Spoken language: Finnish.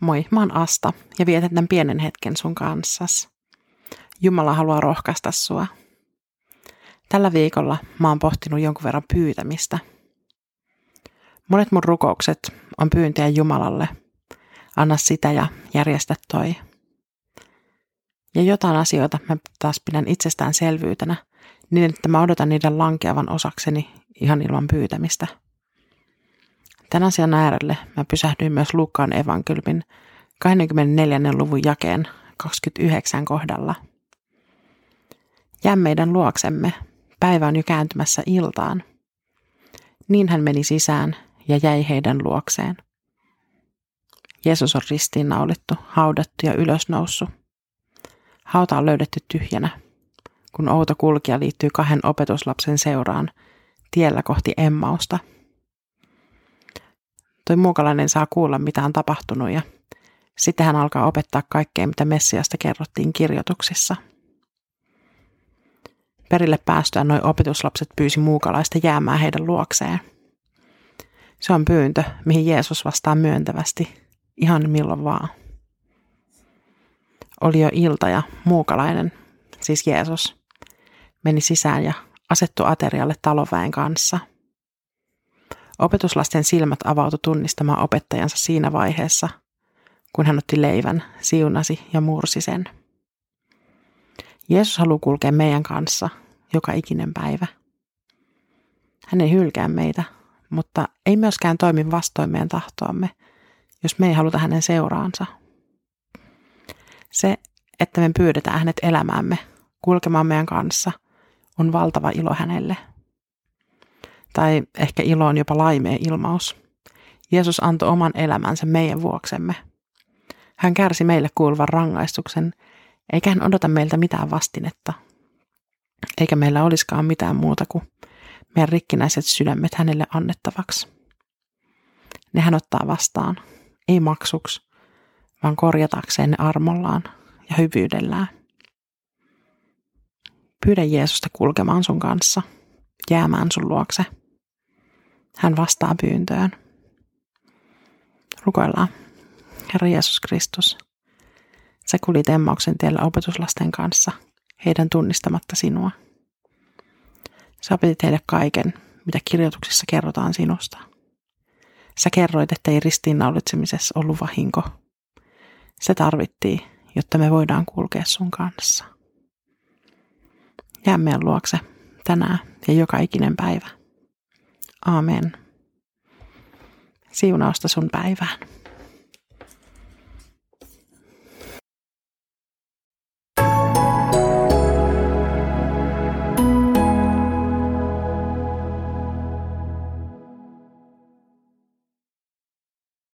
Moi, mä oon Asta ja vietän tämän pienen hetken sun kanssas. Jumala haluaa rohkaista sua. Tällä viikolla mä oon pohtinut jonkun verran pyytämistä. Monet mun rukoukset on pyyntöjä Jumalalle. Anna sitä ja järjestä toi. Ja jotain asioita mä taas pidän itsestäänselvyytenä, niin että mä odotan niiden lankeavan osakseni ihan ilman pyytämistä – Tämän asian äärelle mä pysähdyin myös Luukkaan evankeliumin 24. luvun jakeen 29 kohdalla. Jää meidän luoksemme, päivä on jo kääntymässä iltaan. Niin hän meni sisään ja jäi heidän luokseen. Jeesus on ristiinnaulittu, haudattu ja ylösnoussut. Hauta on löydetty tyhjänä, kun outo kulkija liittyy kahden opetuslapsen seuraan tiellä kohti Emmausta – toi muukalainen saa kuulla, mitä on tapahtunut ja sitten hän alkaa opettaa kaikkea, mitä Messiasta kerrottiin kirjoituksissa. Perille päästyään noin opetuslapset pyysi muukalaista jäämään heidän luokseen. Se on pyyntö, mihin Jeesus vastaa myöntävästi, ihan milloin vaan. Oli jo ilta ja muukalainen, siis Jeesus, meni sisään ja asettui aterialle taloväen kanssa – Opetuslasten silmät avautui tunnistamaan opettajansa siinä vaiheessa, kun hän otti leivän, siunasi ja mursi sen. Jeesus haluaa kulkea meidän kanssa joka ikinen päivä. Hän ei hylkää meitä, mutta ei myöskään toimi vastoin meidän tahtoamme, jos me ei haluta hänen seuraansa. Se, että me pyydetään hänet elämäämme, kulkemaan meidän kanssa, on valtava ilo hänelle – tai ehkä ilo on jopa laimea ilmaus. Jeesus antoi oman elämänsä meidän vuoksemme. Hän kärsi meille kuuluvan rangaistuksen, eikä hän odota meiltä mitään vastinetta. Eikä meillä olisikaan mitään muuta kuin meidän rikkinäiset sydämet hänelle annettavaksi. Ne hän ottaa vastaan, ei maksuksi, vaan korjatakseen ne armollaan ja hyvyydellään. Pyydä Jeesusta kulkemaan sun kanssa, jäämään sun luokse – hän vastaa pyyntöön. Rukoillaan. Herra Jeesus Kristus, sä kulit emmauksen tiellä opetuslasten kanssa, heidän tunnistamatta sinua. Sä opetit heille kaiken, mitä kirjoituksissa kerrotaan sinusta. Sä kerroit, että ei ristiinnaulitsemisessa ollut vahinko. Se tarvittiin, jotta me voidaan kulkea sun kanssa. Jää meidän luokse tänään ja joka ikinen päivä. Amen. Siunausta sun päivään.